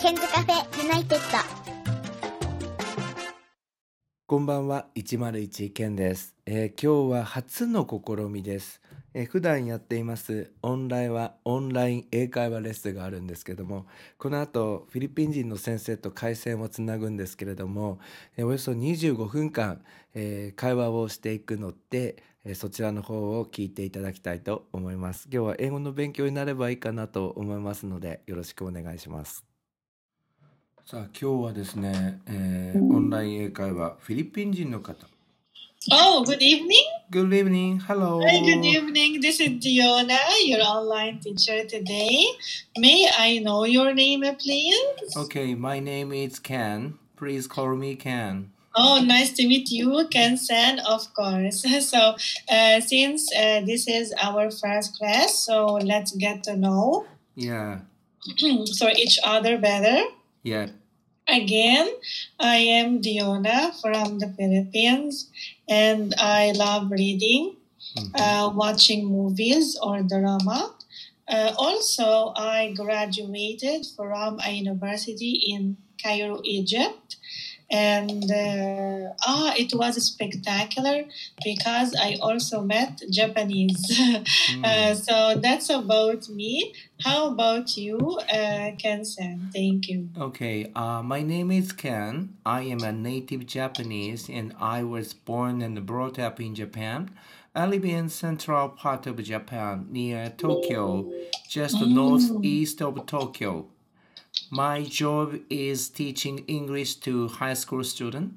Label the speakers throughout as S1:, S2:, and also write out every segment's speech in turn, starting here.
S1: ケンズカフェユナイテッド。
S2: こんばんは101ケンです、えー今日は初の試みです、えー普段やっていますオンラインはオンライン英会話レッスンがあるんですけどもこの後フィリピン人の先生と回線をつなぐんですけれども、えーおよそ25分間、えー会話をしていくので、えーそちらの方を聞いていただきたいと思います。今日は英語の勉強になればいいかなと思いますのでよろしくお願いします。さあ今日はですね、えーオンライン英会話フィリピン人の方
S3: Oh, good evening.
S2: Good evening. Hello.
S3: Hi, good evening. This is Diona, your online teacher today. May I know your name, please?
S2: Okay, my name is Ken. Please call me Ken.
S3: Oh, nice to meet you, Ken-san, of course. So, uh, since uh, this is our first class, so let's get to know
S2: Yeah,
S3: so each other better.
S2: yeah.
S3: Again, I am Diona from the Philippines, and I love reading,
S2: Mhm.
S3: uh, watching movies or drama. Uh, also, I graduated from a university in Cairo, Egypt. And uh, ah, it was spectacular because I also met Japanese.
S2: Mm.
S3: uh, so that's about me. How about you, uh, Ken-san? Thank you.
S2: Okay, uh, my name is Ken. I am a native Japanese and I was born and brought up in Japan. I live in central part of Japan near Tokyo, just northeast of Tokyo. My job is teaching English to high school students.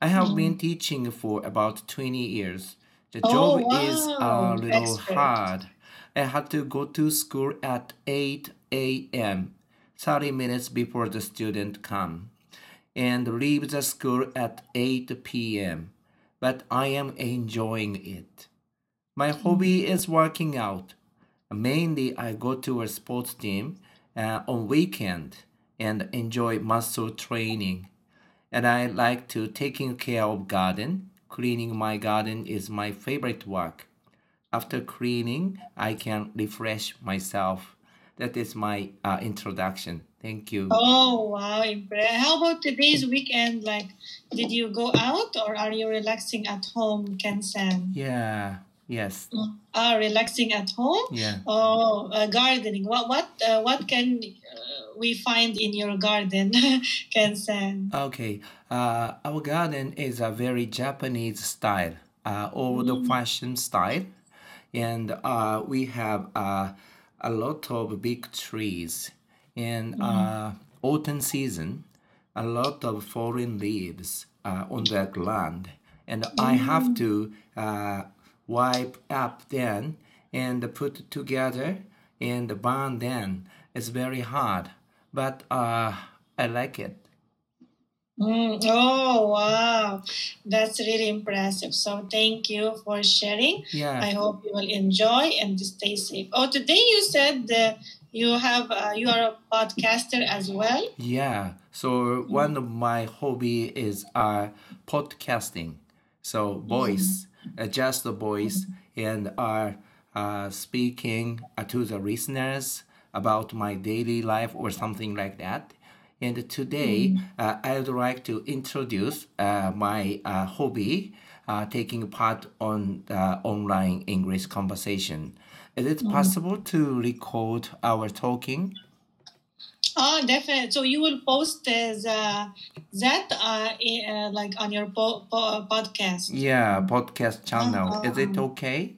S2: I have been teaching for about 20 years. The
S3: Oh,
S2: job is a little
S3: Expert.
S2: hard. I had to go to school at 8 a.m. 30 minutes before the student come and leave the school at 8 p.m. But I am enjoying it. My hobby is working out. Mainly, I go to a sports team uh, on weekend and enjoy muscle training. And I like to taking care of garden. Cleaning my garden is my favorite work. After cleaning, I can refresh myself. That is my uh, introduction. Thank you.
S3: Oh wow! How about today's weekend? Like, did you go out or are you relaxing at home, Ken-san?
S2: Yeah. Yes.
S3: Ah, relaxing at home.
S2: Yeah.
S3: Oh, uh, gardening. What what uh, what can uh, we find in your garden, Ken-san?
S2: Okay, uh, our garden is a very Japanese style, uh, old fashioned style, and uh, we have uh, a lot of big trees. In uh, autumn season, a lot of fallen leaves uh, on the ground, and I have to uh, wipe up then and put together and burn then. It's very hard, but uh, I like it.
S3: Mm, oh wow, that's really impressive. So thank you for sharing.
S2: Yeah.
S3: I hope you will enjoy and stay safe. Oh, today you said that you have uh, you are a podcaster as well.
S2: Yeah. So one of my hobby is uh podcasting. So voice, uh, just the voice, and are uh, speaking uh, to the listeners about my daily life or something like that. And today, uh, I would like to introduce uh, my uh, hobby, uh, taking part on the online English conversation. Is it possible to record our talking?
S3: Oh, definitely. So you will post as uh, that uh, uh, like on your po- po- podcast.
S2: Yeah, podcast channel. Is it okay?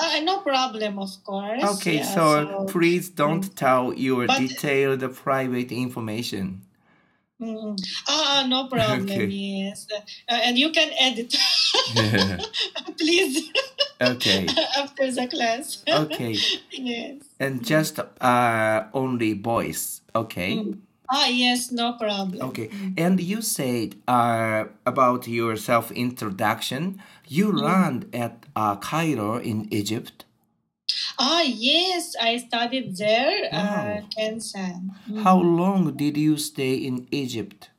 S3: Uh, no problem, of course.
S2: Okay,
S3: Yeah,
S2: so, please don't tell your
S3: But-
S2: detailed private information.
S3: Mm, ah, no problem.
S2: Okay.
S3: Yes, uh, and you can edit, please,
S2: okay,
S3: after the class.
S2: okay,
S3: yes.
S2: and just uh only voice. Okay,
S3: Ah, yes, no problem.
S2: okay. And you said uh about your self introduction. You learned at uh, Cairo in Egypt.
S3: Ah, yes, I studied there, uh,
S2: Wow.
S3: Kensan.
S2: How long did you stay in Egypt?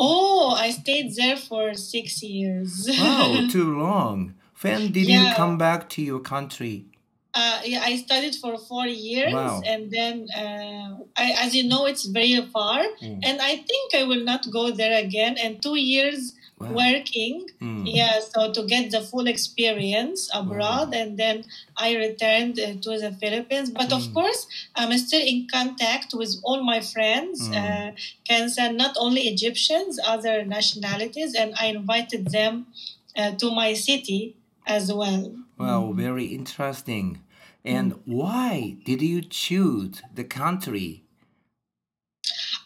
S3: Oh, I stayed there for six years.
S2: Wow, too long. When did you come back to your country?
S3: Uh, yeah, I studied for four years,
S2: Wow.
S3: and then, uh, I, as you know, it's very far,
S2: Mm.
S3: and I think I will not go there again. And two years
S2: Wow.
S3: working,
S2: Mm.
S3: yeah, so to get the full experience abroad, and then I returned uh, to the Philippines. But of
S2: Mm.
S3: course, I'm still in contact with all my friends,
S2: Mm.
S3: uh, Ken-san not only Egyptians, other nationalities, and I invited them uh, to my city as well.
S2: Wow, very interesting. And why did you choose the country?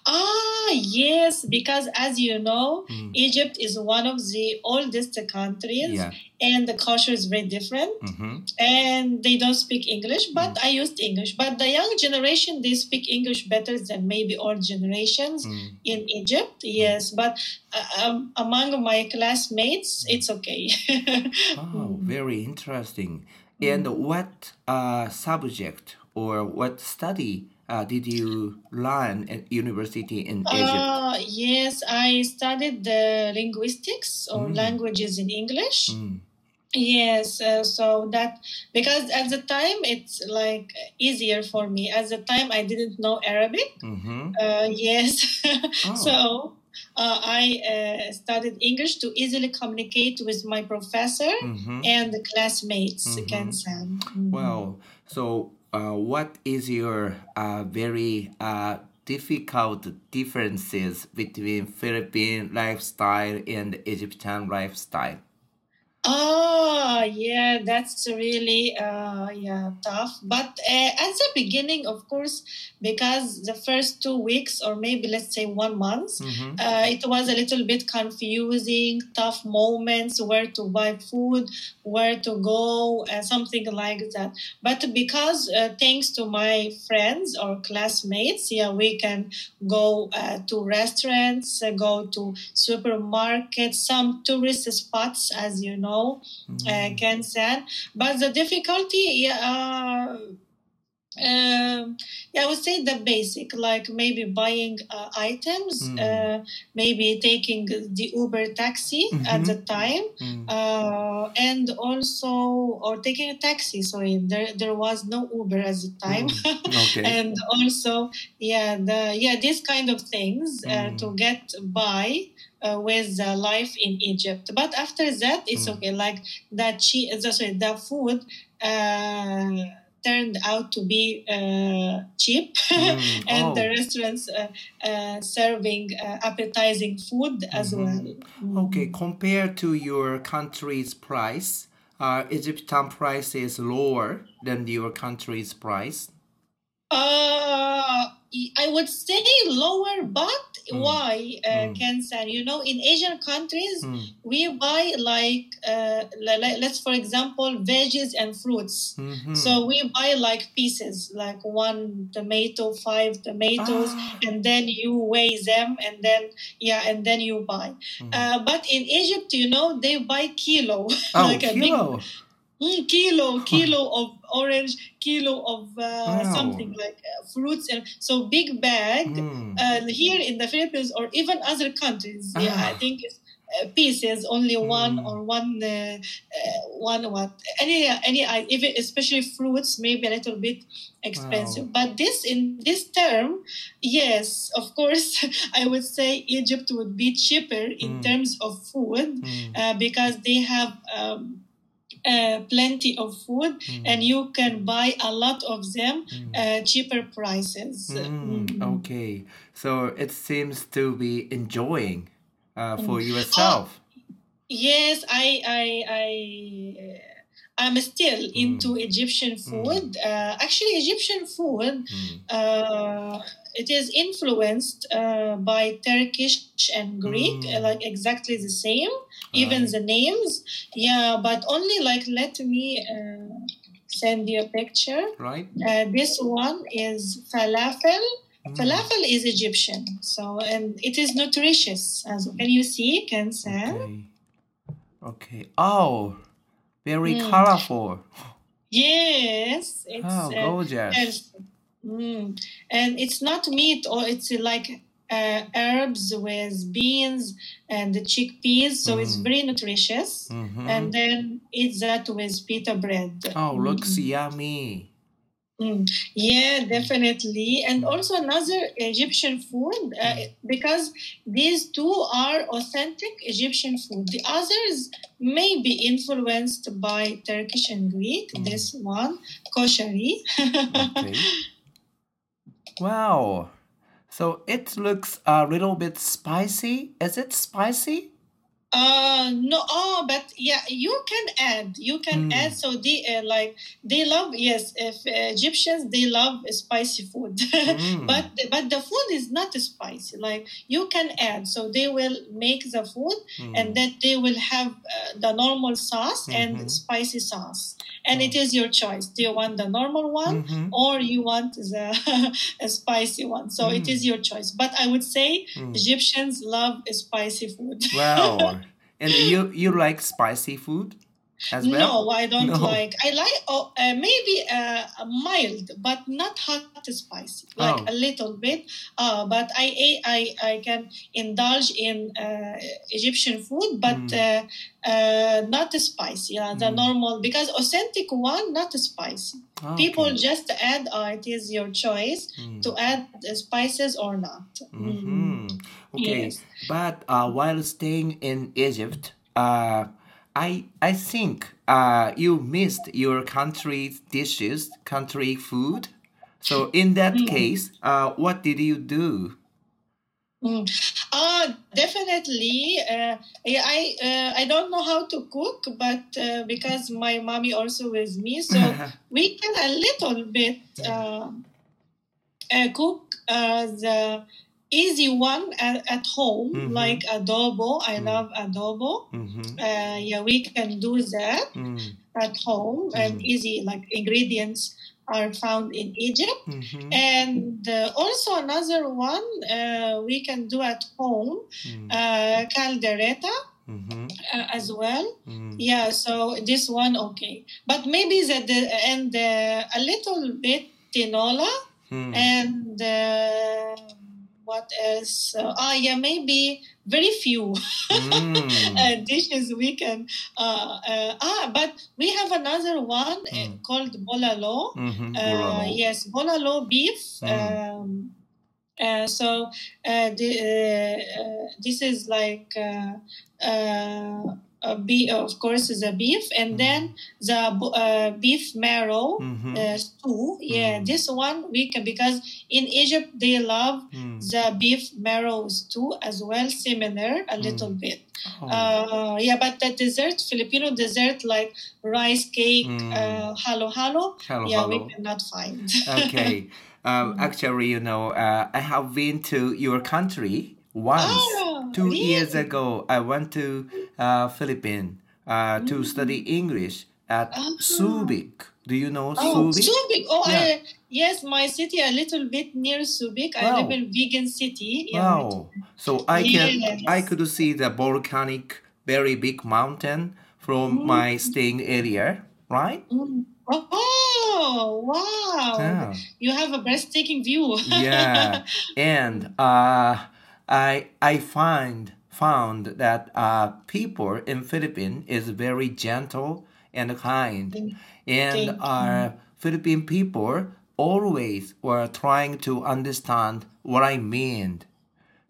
S3: Ah, yes, because as you know,
S2: Mm.
S3: Egypt is one of the oldest countries,
S2: Yeah.
S3: and the culture is very different.
S2: Mm-hmm.
S3: and they don't speak English, but I used English. But the young generation, they speak English better than maybe old generations
S2: Mm.
S3: in Egypt. Yes, but uh, um, among my classmates, it's okay.
S2: Oh, very interesting. And what uh, subject or what study uh, did you learn at university in Egypt?
S3: Uh, yes, I studied the linguistics or
S2: Mm.
S3: languages in English.
S2: Mm.
S3: Yes, uh, so that because at the time it's like easier for me. At the time I didn't know Arabic.
S2: Mm-hmm.
S3: Uh, yes,
S2: Oh.
S3: so uh, I uh, studied English to easily communicate with my professor
S2: Mm-hmm.
S3: and the classmates.
S2: Mhm.
S3: Ken-san.
S2: Well, so uh, what is your uh, very uh, difficult differences between Philippine lifestyle and Egyptian lifestyle?
S3: Oh, yeah, that's really uh, yeah tough. But uh, at the beginning, of course, because the first two weeks or maybe let's say one month,
S2: Mm-hmm.
S3: uh, it was a little bit confusing, tough moments, where to buy food, where to go, uh, something like that. But because uh, thanks to my friends or classmates, yeah, we can go uh, to restaurants, uh, go to supermarkets, some tourist spots, as you know, uh, Ken-san. But the difficulty, yeah. Uh, um, yeah, I would say the basic, like maybe buying uh, items,
S2: Mm.
S3: uh, maybe taking the Uber taxi at
S2: Mhm.
S3: the time,
S2: Mm.
S3: uh, and also or taking a taxi. Sorry, there there was no Uber at the time,
S2: Mm. Okay.
S3: and also yeah, the yeah these kind of things uh,
S2: Mm.
S3: to get by. Uh, with uh, life in Egypt, but after that it's
S2: Mm.
S3: okay. Like that, she sorry, the food uh, turned out to be uh, cheap,
S2: Mm.
S3: and
S2: Oh.
S3: the restaurants uh, uh, serving uh, appetizing food as
S2: Mhm.
S3: well.
S2: Okay, compared to your country's price, uh, Egyptian price is lower than your country's price.
S3: Uh, I would say lower, but
S2: Mm.
S3: why, uh,
S2: Mm.
S3: Kensan? You know, in Asian countries,
S2: Mm.
S3: we buy like, uh, let's for example, veggies and fruits.
S2: Mhm.
S3: So we buy like pieces, like one tomato, five tomatoes,
S2: Ah.
S3: and then you weigh them, and then yeah, and then you buy.
S2: Mm.
S3: Uh, but in Egypt, you know, they buy kilo,
S2: oh,
S3: like a big
S2: kilo.
S3: Mm, kilo, kilo of orange, kilo of uh,
S2: Wow.
S3: something like uh, fruits, and so big bag.
S2: Mm.
S3: Uh, here in the Philippines or even other countries, yeah, I
S2: Ah.
S3: think it's uh, pieces only one
S2: Mm.
S3: or one, uh, uh, one what any any i- even especially fruits maybe a little bit expensive. But this in this term, yes, of course, I would say Egypt would be cheaper in
S2: Mm.
S3: terms of food because they have um, uh, plenty of food
S2: Mm.
S3: and you can buy a lot of them
S2: Mm.
S3: uh, cheaper prices.
S2: Mm,
S3: Mm.
S2: okay, so it seems to be enjoying uh, for
S3: Mm.
S2: yourself.
S3: Yes, I I I uh, I'm still into Egyptian food. Uh, actually, Egyptian food uh, it is influenced uh, by Turkish and Greek, like exactly the same. Even the names, yeah, but only like let me uh, send you a picture.
S2: Right?
S3: Uh, this one is falafel.
S2: Mm.
S3: Falafel is Egyptian, so and it is nutritious. As can you see, Ken-san?
S2: Okay. Okay. Oh, very
S3: Mm.
S2: colorful.
S3: Yes, it's
S2: Oh,
S3: uh,
S2: gorgeous.
S3: healthy. Mm. and it's not meat or it's uh, like uh, herbs with beans and the chickpeas, so it's
S2: Mm.
S3: very nutritious.
S2: Mhm.
S3: And then eat that with pita bread.
S2: oh, looks yummy.
S3: Mm. Yeah, definitely. And also another Egyptian food, uh, because these two are authentic Egyptian food. The others may be influenced by Turkish and Greek.
S2: Mm.
S3: This one, koshari.
S2: Okay. wow. So it looks a little bit spicy. Is it spicy?
S3: Uh no oh but yeah you can add you can
S2: Mm.
S3: add so they uh, like they love yes if uh, Egyptians they love spicy food
S2: Mm.
S3: but but the food is not spicy like you can add so they will make the food
S2: Mm.
S3: and that they will have uh, the normal sauce
S2: Mhm.
S3: and spicy sauce and it
S2: Mm.
S3: is your choice do you want the normal one
S2: Mhm.
S3: or you want the a spicy one so it is your choice but i would say egyptians love spicy food
S2: Wow. And you you like spicy food as well?
S3: No, I don't
S2: No.
S3: like. I like oh, uh, maybe uh, mild, but not hot spicy. Like
S2: Oh.
S3: a little bit. Uh, but I I I can indulge in uh, Egyptian food, but
S2: Mm.
S3: uh, uh, not spicy. Yeah, the
S2: Mm.
S3: normal because authentic one not spicy. People
S2: Okay.
S3: just add. Uh, it is your choice
S2: Mm.
S3: to add spices or not. Mm.
S2: Mhm. Okay,
S3: Yes.
S2: but uh, while staying in Egypt, uh, I I think uh, you missed your country's dishes, country food. So in that
S3: Mm.
S2: case, uh, what did you do?
S3: Mm. Uh, definitely. Uh, I uh, I don't know how to cook, but uh, because my mommy also with me, so we can a little bit uh, uh, cook uh, the easy one at, at home,
S2: Mhm.
S3: like adobo. I
S2: Mm.
S3: love adobo.
S2: Mhm.
S3: Uh, yeah, we can do that
S2: Mm.
S3: at home, and
S2: Mm.
S3: easy like ingredients are found in Egypt.
S2: Mhm.
S3: And uh, also another one uh, we can do at home,
S2: Mm.
S3: uh, caldereta
S2: Mhm.
S3: uh, as well. Yeah, so this one okay, but maybe the, the and uh, a little bit tinola and uh, what else? Uh, ah, yeah, maybe very few
S2: Mm.
S3: uh, dishes we can. Uh, uh, ah, but we have another one uh,
S2: Mm.
S3: called bulalo.
S2: Mhm.
S3: Uh,
S2: Bulalo.
S3: yes, bulalo beef.
S2: Mm.
S3: Um, uh, so uh, the, uh, uh, this is like uh, uh, a be- of course is a beef, and
S2: Mm.
S3: then the uh, beef marrow
S2: Mhm.
S3: uh, stew. Yeah,
S2: Mm.
S3: this one we can because in Egypt they love
S2: Mm.
S3: the beef marrow stew as well, similar a
S2: Mm.
S3: little bit.
S2: Oh.
S3: Uh, yeah, but the dessert, Filipino dessert like rice cake,
S2: Mm.
S3: uh, halo halo,
S2: Hello,
S3: yeah,
S2: hello.
S3: we cannot find.
S2: okay. Um, actually, you know, uh, I have been to your country once.
S3: Ah,
S2: Two years ago, I went to uh, Philippines uh, to study English at
S3: Ah.
S2: Subic. Do you know
S3: Oh,
S2: Subic?
S3: Subic. Oh,
S2: Yeah.
S3: I, yes, my city a little bit near Subic. I live in Vigan City. Yeah,
S2: Wow. So I can
S3: Yes.
S2: I could see the volcanic, very big mountain from my staying area, right?
S3: Mm. Oh, wow.
S2: Yeah.
S3: You have a breathtaking view.
S2: yeah and uh, i i find found that uh, people in philippines is very gentle and kind. And uh, philippine people always were trying to understand what i mean.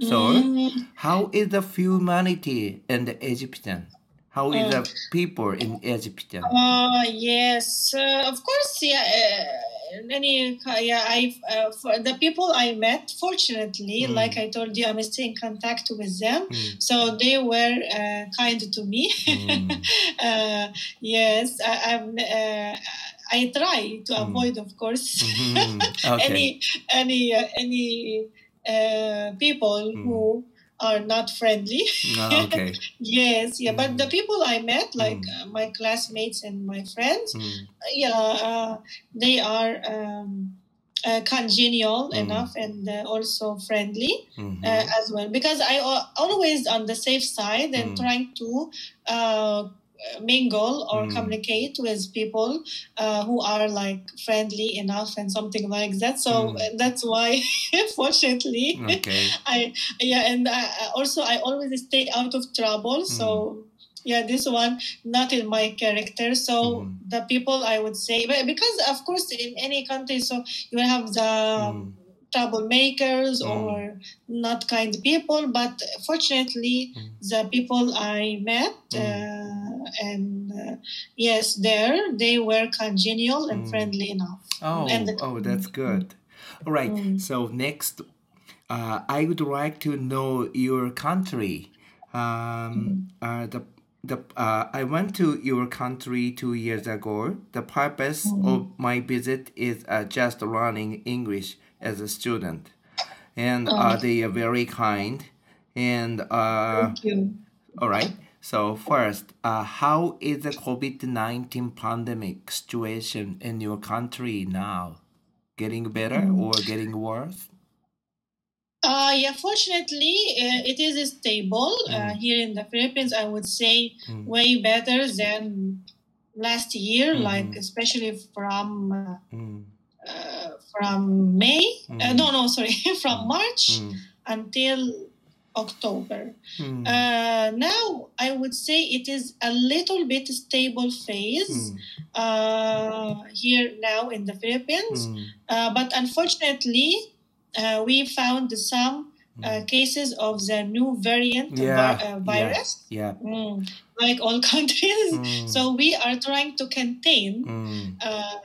S2: So
S3: Mm.
S2: how is the humanity in the egyptian? How is the people in egyptian?
S3: Uh, yes, uh, of course. Yeah, uh, any yeah. I uh, for the people I met, fortunately,
S2: Mm.
S3: like I told you, I'm still in contact with them,
S2: Mm.
S3: so they were uh, kind to me.
S2: Mm.
S3: uh, yes, I, I'm. Uh, I try to
S2: Mm.
S3: avoid, of course,
S2: Mhm. okay
S3: any any uh, any uh, people
S2: Mm.
S3: who are not friendly.
S2: Ah, okay
S3: Yes, yeah, but
S2: Mm.
S3: the people I met, like
S2: Mm.
S3: uh, my classmates and my friends,
S2: Mm.
S3: yeah, uh, they are um, uh, congenial
S2: Mm.
S3: enough and uh, also friendly
S2: Mhm.
S3: uh, as well. Because I uh, always on the safe side and
S2: Mm.
S3: trying to uh, mingle or
S2: Mm.
S3: communicate with people uh, who are like friendly enough and something like that. So
S2: Mm.
S3: uh, that's why, fortunately,
S2: Okay.
S3: I yeah, and I, I- also I always stay out of trouble. So yeah, this one not in my character. So
S2: Mhm.
S3: the people I would say, but because of course in any country, so you will have the
S2: Mm.
S3: troublemakers
S2: Mm.
S3: or not kind people. But fortunately,
S2: Mm.
S3: the people I met. Uh, and uh, yes, there they were congenial and
S2: Mm.
S3: friendly enough.
S2: Oh,
S3: the-
S2: oh, that's good. All right.
S3: Mm.
S2: So next, uh, I would like to know your country. Um, uh, the the uh, I went to your country two years ago. The purpose of my visit is uh, just learning English as a student, and uh, they are very kind. And uh,
S3: Thank you.
S2: all right. So first, uh, how is the COVID nineteen pandemic situation in your country now? Getting better or getting worse?
S3: Uh, yeah, fortunately, uh, it is stable uh, here in the Philippines. I would say
S2: Mm.
S3: way better than last year,
S2: Mhm.
S3: like especially from uh,
S2: Mm,
S3: uh, from May. Uh,
S2: Mhm.
S3: no, no, sorry, from March
S2: mm,
S3: until October.
S2: mm,
S3: Uh, now, I would say it is a little bit stable phase
S2: mm,
S3: uh, here now in the Philippines.
S2: mm,
S3: Uh, but unfortunately, uh, we found some uh, cases of the new variant
S2: Yeah,
S3: vi- uh, virus,
S2: yeah.
S3: Mm, like all countries.
S2: Mm.
S3: So we are trying to contain,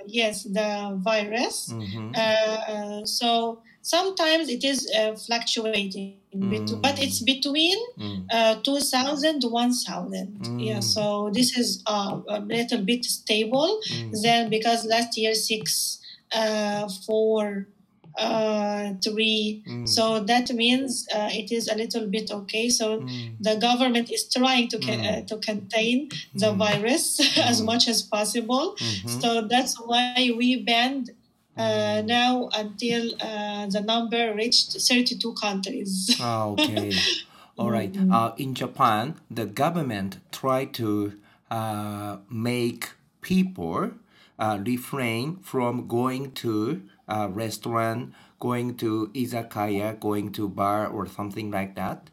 S3: yes, the virus. uh, so sometimes it is uh, fluctuating,
S2: Mm.
S3: but it's between
S2: mm,
S3: uh, 2000 to 1000. Yeah,
S2: Mm.
S3: so this is uh, a little bit stable
S2: mm,
S3: then because last year six uh four uh three
S2: mm,
S3: so that means uh, it is a little bit okay so
S2: mm,
S3: the government is trying to ca-
S2: Mm.
S3: uh, to contain the
S2: Mm.
S3: virus as
S2: Mm.
S3: much as possible
S2: mhm,
S3: so that's why we banned uh, now until uh, the number reached 32 countries
S2: Ah, okay. All right.
S3: Mm-hmm.
S2: Uh, in Japan, the government tried to uh, make people uh, refrain from going to a restaurant, going to izakaya, going to bar or something like that.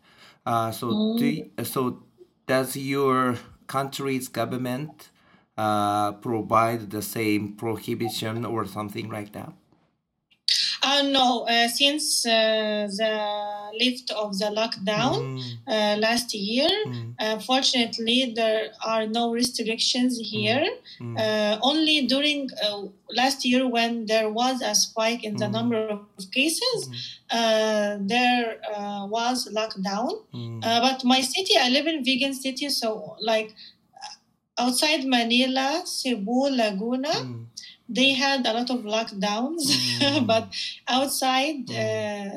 S2: Uh, so, do y- so does your country's government uh, provide the same prohibition or something like that?
S3: uh, no uh, since uh, the lift of the lockdown
S2: Mm,
S3: uh, last year
S2: mm,
S3: Uh, fortunately, there are no restrictions here.
S2: mm,
S3: Uh, only during uh, last year, when there was a spike in the
S2: Mm.
S3: number of cases, uh, there uh, was lockdown.
S2: mm,
S3: Uh, but my city, I live in Vigan City, so like outside Manila, Cebu, Laguna,
S2: mm,
S3: they had a lot of lockdowns.
S2: Mm.
S3: but outside uh,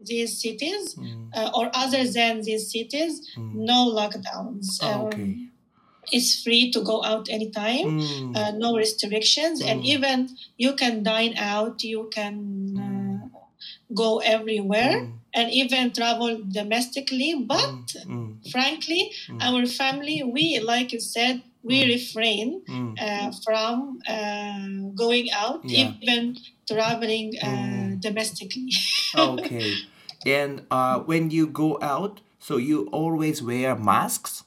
S3: these cities,
S2: mm,
S3: uh, or other than these cities,
S2: mm.
S3: no lockdowns. Um,
S2: okay.
S3: It's free to go out anytime.
S2: Mm,
S3: Uh, no restrictions, and
S2: Mm.
S3: even you can dine out. You can uh, go everywhere,
S2: mm,
S3: and even travel domestically. But
S2: mm,
S3: frankly,
S2: Mm.
S3: our family, we like you said, we
S2: Mm.
S3: refrain
S2: mm,
S3: uh, from uh, going out,
S2: Yeah.
S3: even traveling uh,
S2: Mm.
S3: domestically.
S2: okay. And uh, when you go out, so you always wear masks?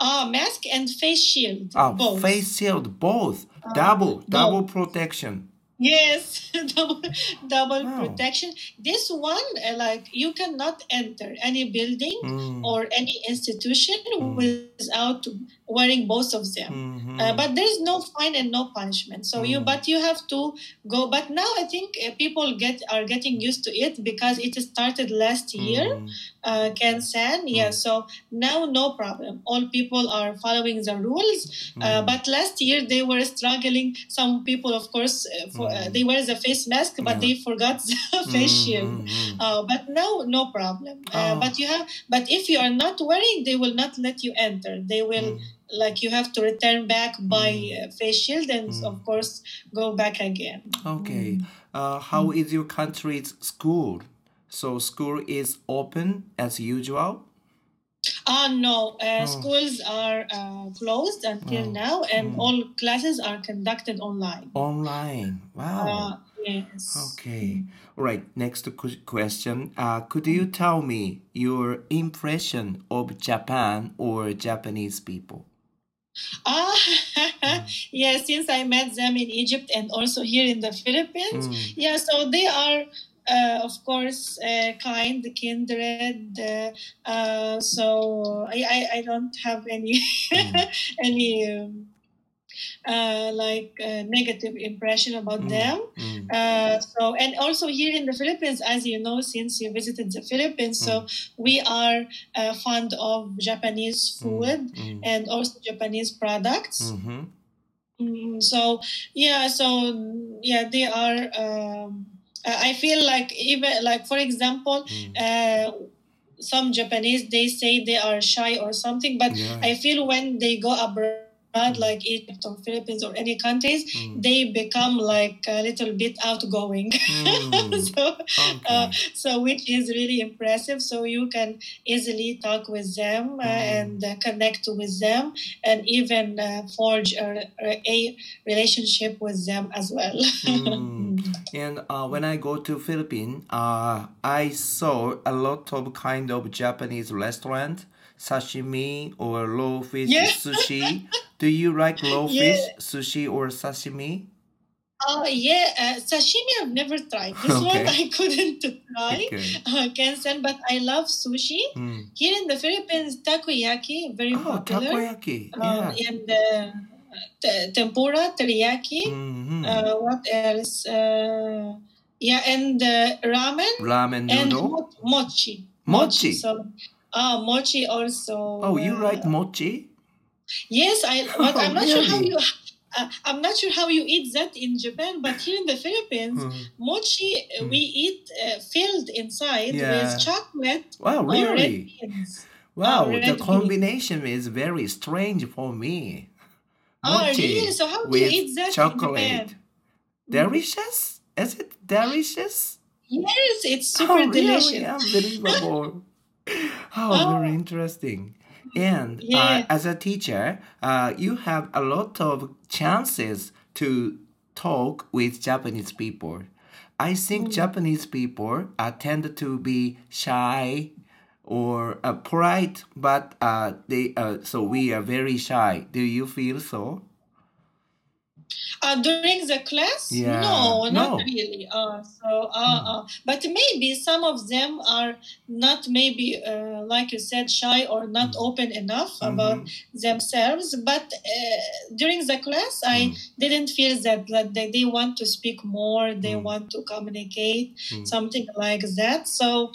S3: Ah, mask and face shield.
S2: Ah,
S3: both.
S2: face shield, both. double, double protection.
S3: Yes, double, double
S2: Wow.
S3: protection. This one, uh, like, you cannot enter any building
S2: Mm,
S3: or any institution
S2: Mm.
S3: without wearing both of them.
S2: mhm,
S3: Uh, but there is no fine and no punishment. So you,
S2: Mm.
S3: but you have to go. But now I think uh, people get are getting used to it because it started last year.
S2: mm,
S3: Uh, San, yeah. So now no problem. All people are following the rules. Uh,
S2: mm,
S3: but last year they were struggling. Some people, of course, uh, for, uh,
S2: Mm.
S3: they wear the face mask, but they forgot the face
S2: mm,
S3: shield.
S2: mm, mm.
S3: Uh, but now, no problem. Uh,
S2: Ah.
S3: But you have, but if you are not wearing, they will not let you enter. They will,
S2: Mm.
S3: Like, you have to return back by
S2: Mm.
S3: uh, face shield and,
S2: Mm.
S3: of course, go back again.
S2: Okay. Uh, how is your country's school? So school is open as usual?
S3: Ah, no. Uh,
S2: Oh.
S3: Schools are uh, closed until
S2: Oh.
S3: now, and
S2: Mm.
S3: all classes are conducted online.
S2: Online. Wow.
S3: Uh, yes.
S2: Okay. All right. Next question. Uh, could you tell me your impression of Japan or Japanese people?
S3: Ah,
S2: Mm.
S3: yeah. Since I met them in Egypt and also here in the Philippines,
S2: Mm.
S3: yeah. So they are. Uh, of course, uh, kind, kindred. Uh, uh, so I, I, I don't have any
S2: Mm.
S3: any um, uh, like uh, negative impression about
S2: Mm.
S3: them.
S2: Mm.
S3: Uh, so and also here in the Philippines, as you know, since you visited the Philippines, so we are uh, fond of Japanese food
S2: Mm.
S3: and also Japanese products.
S2: Mhm.
S3: Mm, so yeah, so yeah, they are. Um, uh, I feel like even like for example,
S2: Mm.
S3: uh, some Japanese they say they are shy or something, but
S2: Yeah.
S3: I feel when they go abroad, like Egypt or Philippines or any countries,
S2: Mm.
S3: they become like a little bit outgoing.
S2: Mm.
S3: so, uh, so which is really impressive. So you can easily talk with them uh,
S2: Mm.
S3: and uh, connect with them, and even uh, forge a, a relationship with them as well.
S2: And uh, when I go to Philippines, uh, I saw a lot of kind of Japanese restaurant, sashimi or raw fish
S3: Yeah.
S2: sushi. Do you like raw
S3: Yeah.
S2: fish sushi or sashimi?
S3: Oh yeah, uh, sashimi I've never tried. This one I couldn't try.
S2: Okay.
S3: Uh, Ken-san, but I love sushi.
S2: Mm.
S3: Here in the Philippines, takoyaki very
S2: Oh,
S3: popular.
S2: takoyaki.
S3: Um,
S2: Yeah.
S3: and uh, tempura, teriyaki.
S2: Mhm.
S3: Uh, what else? Uh, yeah, and uh, ramen
S2: Ramen
S3: and
S2: noodle.
S3: mo- mochi.
S2: Mochi.
S3: So, ah, mochi also.
S2: Oh, you
S3: uh,
S2: like mochi?
S3: Yes, I. But
S2: Oh,
S3: I'm not sure how you. Uh, I'm not sure how you eat that in Japan, but here in the Philippines,
S2: Mm.
S3: mochi
S2: Mm.
S3: we eat uh, filled inside
S2: Yeah.
S3: with chocolate
S2: Wow, really?
S3: beans.
S2: Wow,
S3: red
S2: the
S3: bean.
S2: combination is very strange for me.
S3: Oh, really? So how do you eat that in
S2: chocolate.
S3: Japan?
S2: Delicious? Is it delicious?
S3: Yes, it's super
S2: oh, really?
S3: delicious.
S2: Unbelievable. How
S3: Oh.
S2: very interesting. And uh, as a teacher, uh, you have a lot of chances to talk with Japanese people. I think Japanese people uh, tend to be shy or uh, polite, but uh, they uh, so we are very shy. Do you feel so?
S3: Uh, during the class?
S2: Yeah.
S3: No, not
S2: No.
S3: really. Uh, so, uh, uh, but maybe some of them are not maybe uh, like you said shy or not
S2: Mm.
S3: open enough
S2: Mhm.
S3: about themselves. But uh, during the class, I
S2: Mm.
S3: didn't feel that that they, they want to speak more. They
S2: Mm.
S3: want to communicate
S2: Mm.
S3: something like that. So.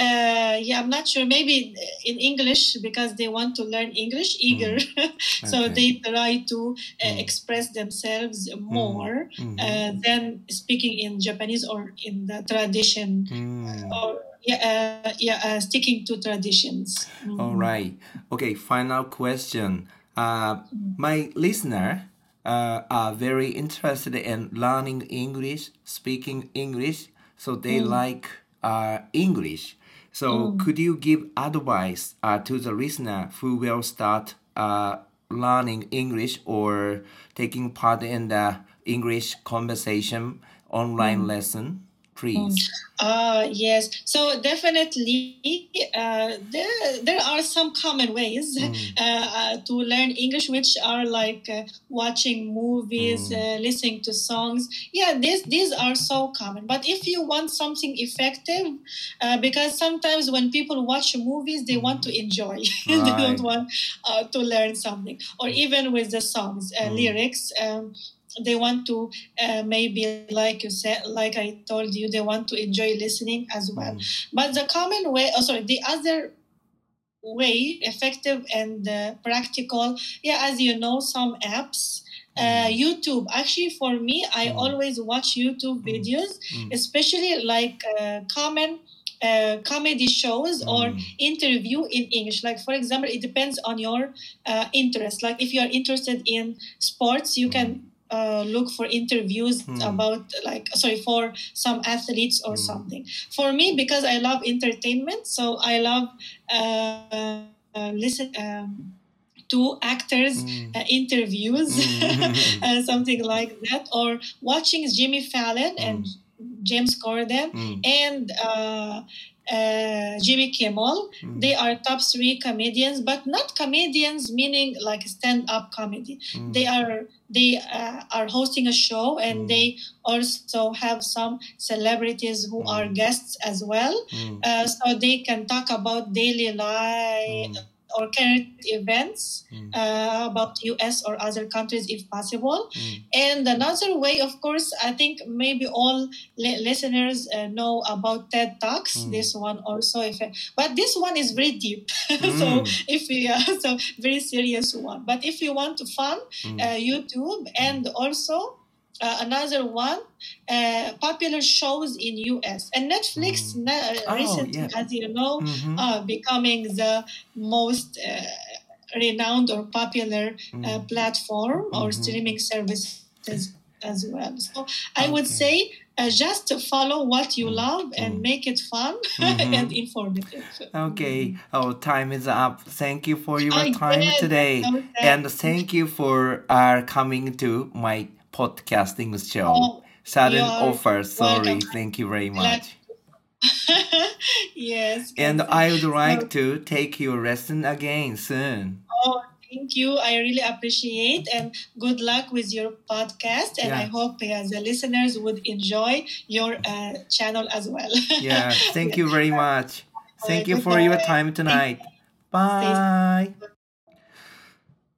S3: Uh, yeah, I'm not sure. Maybe in English because they want to learn English, eager. so
S2: Okay.
S3: they try to uh,
S2: Mm.
S3: express themselves more
S2: Mhm.
S3: uh, than speaking in Japanese or in the tradition
S2: Mm.
S3: or yeah, uh, yeah, uh, sticking to traditions. Mm.
S2: All right. Okay, final question. Uh, my listener uh, are very interested in learning English, speaking English, so they like uh, English. So, could you give advice uh, to the listener who will start uh, learning English or taking part in the English conversation online lesson, please?
S3: Uh, yes. So definitely, uh, there there are some common ways uh, uh, to learn English, which are like uh, watching movies, uh, listening to songs. Yeah, these these are so common. But if you want something effective, uh, because sometimes when people watch movies, they want to enjoy. they don't want uh, to learn something. Or even with the songs, uh, lyrics. Um, they want to uh, maybe like you said like i told you they want to enjoy listening as well. But the common way oh sorry the other way effective and uh, practical yeah as you know some apps uh, youtube. Actually for me i always watch youtube videos especially like uh, common uh, comedy shows or interview in english. Like for example it depends on your uh, interest. Like if you are interested in sports you can uh, look for interviews about like sorry for some athletes or something for me because i love entertainment so i love uh, uh, listen um, to actors
S2: Mm.
S3: uh, interviews,
S2: Mm.
S3: uh, something like that, or watching Jimmy Fallon and James Corden
S2: うん。
S3: and uh, Jimmy Kimmel.
S2: Mm.
S3: They are top three comedians, but not comedians meaning like stand-up comedy.
S2: Mm.
S3: They are they uh, are hosting a show, and
S2: mm.
S3: they also have some celebrities who are
S2: hmm.
S3: guests as well,
S2: hmm.
S3: uh, so they can talk about daily life
S2: hmm
S3: or current events
S2: mm.
S3: uh, about US or other countries if possible.
S2: Mm.
S3: And another way, of course, I think maybe all li- listeners uh, know about TED Talks.
S2: Mm.
S3: This one also, if but this one is very deep, so
S2: mm.
S3: if you uh, so very serious one. But if you want fun,
S2: mm.
S3: uh, YouTube and also uh, another one uh, popular shows in us and netflix
S2: mm.
S3: ne- uh,
S2: oh,
S3: recently
S2: yeah.
S3: as you know
S2: mm-hmm.
S3: uh, becoming the most uh, renowned or popular uh, mm. platform mm-hmm.
S2: or
S3: streaming service as, as well so i
S2: okay.
S3: would say just follow what you
S2: mm.
S3: love and
S2: mm.
S3: make it fun
S2: mm-hmm.
S3: and informative.
S2: Okay, our oh, time is up. Thank you for your
S3: I
S2: time
S3: did.
S2: today, and thank you for uh, coming to my podcasting show.
S3: Oh,
S2: Sudden offer. Sorry.
S3: welcome.
S2: Thank you very much.
S3: yes.
S2: And. I would like to take your lesson again soon.
S3: Oh, thank you. I really appreciate and good luck with your podcast. And I hope uh, the listeners would enjoy your uh, channel as well.
S2: Yeah. Thank you very much. Thank you for your time tonight. Bye.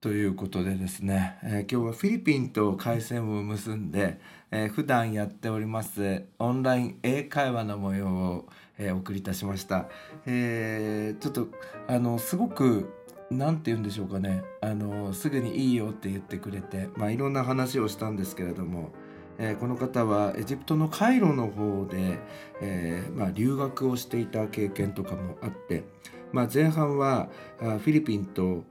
S2: ということでですね、えー今日はフィリピンと回線を結んで、えー普段やっておりますオンライン英会話の模様を、えーお送りいたしました、えーちょっとあのすごくなんて言うんでしょうかね。あのすぐにいいよって言ってくれて、まあ、いろんな話をしたんですけれども、えーこの方はエジプトのカイロの方で、えーまあ、留学をしていた経験とかもあって、まあ、前半はあフィリピンと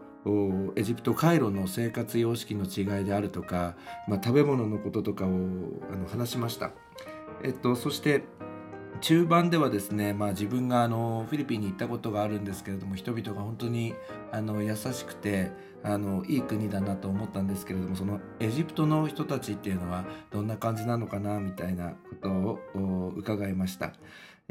S2: エジプトカイロの生活様式の違いであるとか、まあ、食べ物のこととかをあの話しました。えっと、そして中盤ではですね、まあ、自分があのフィリピンに行ったことがあるんですけれども人々が本当にあの優しくてあのいい国だなと思ったんですけれどもそのエジプトの人たちっていうのはどんな感じなのかなみたいなことを伺いました。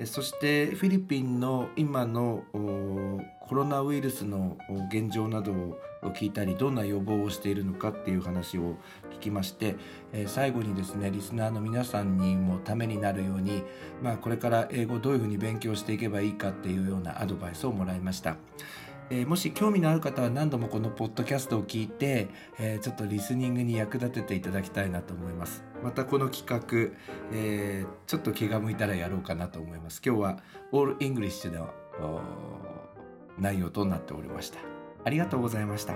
S2: そしてフィリピンの今のコロナウイルスの現状などを聞いたりどんな予防をしているのかっていう話を聞きまして、最後にですねリスナーの皆さんにもためになるように、まあ、これから英語どういうふうに勉強していけばいいかっていうようなアドバイスをもらいました。えーもし興味のある方は何度もこのポッドキャストを聞いて、えーちょっとリスニングに役立てていただきたいなと思います。またこの企画、えーちょっと気が向いたらやろうかなと思います。今日はオールイングリッシュの内容となっておりました。ありがとうございました。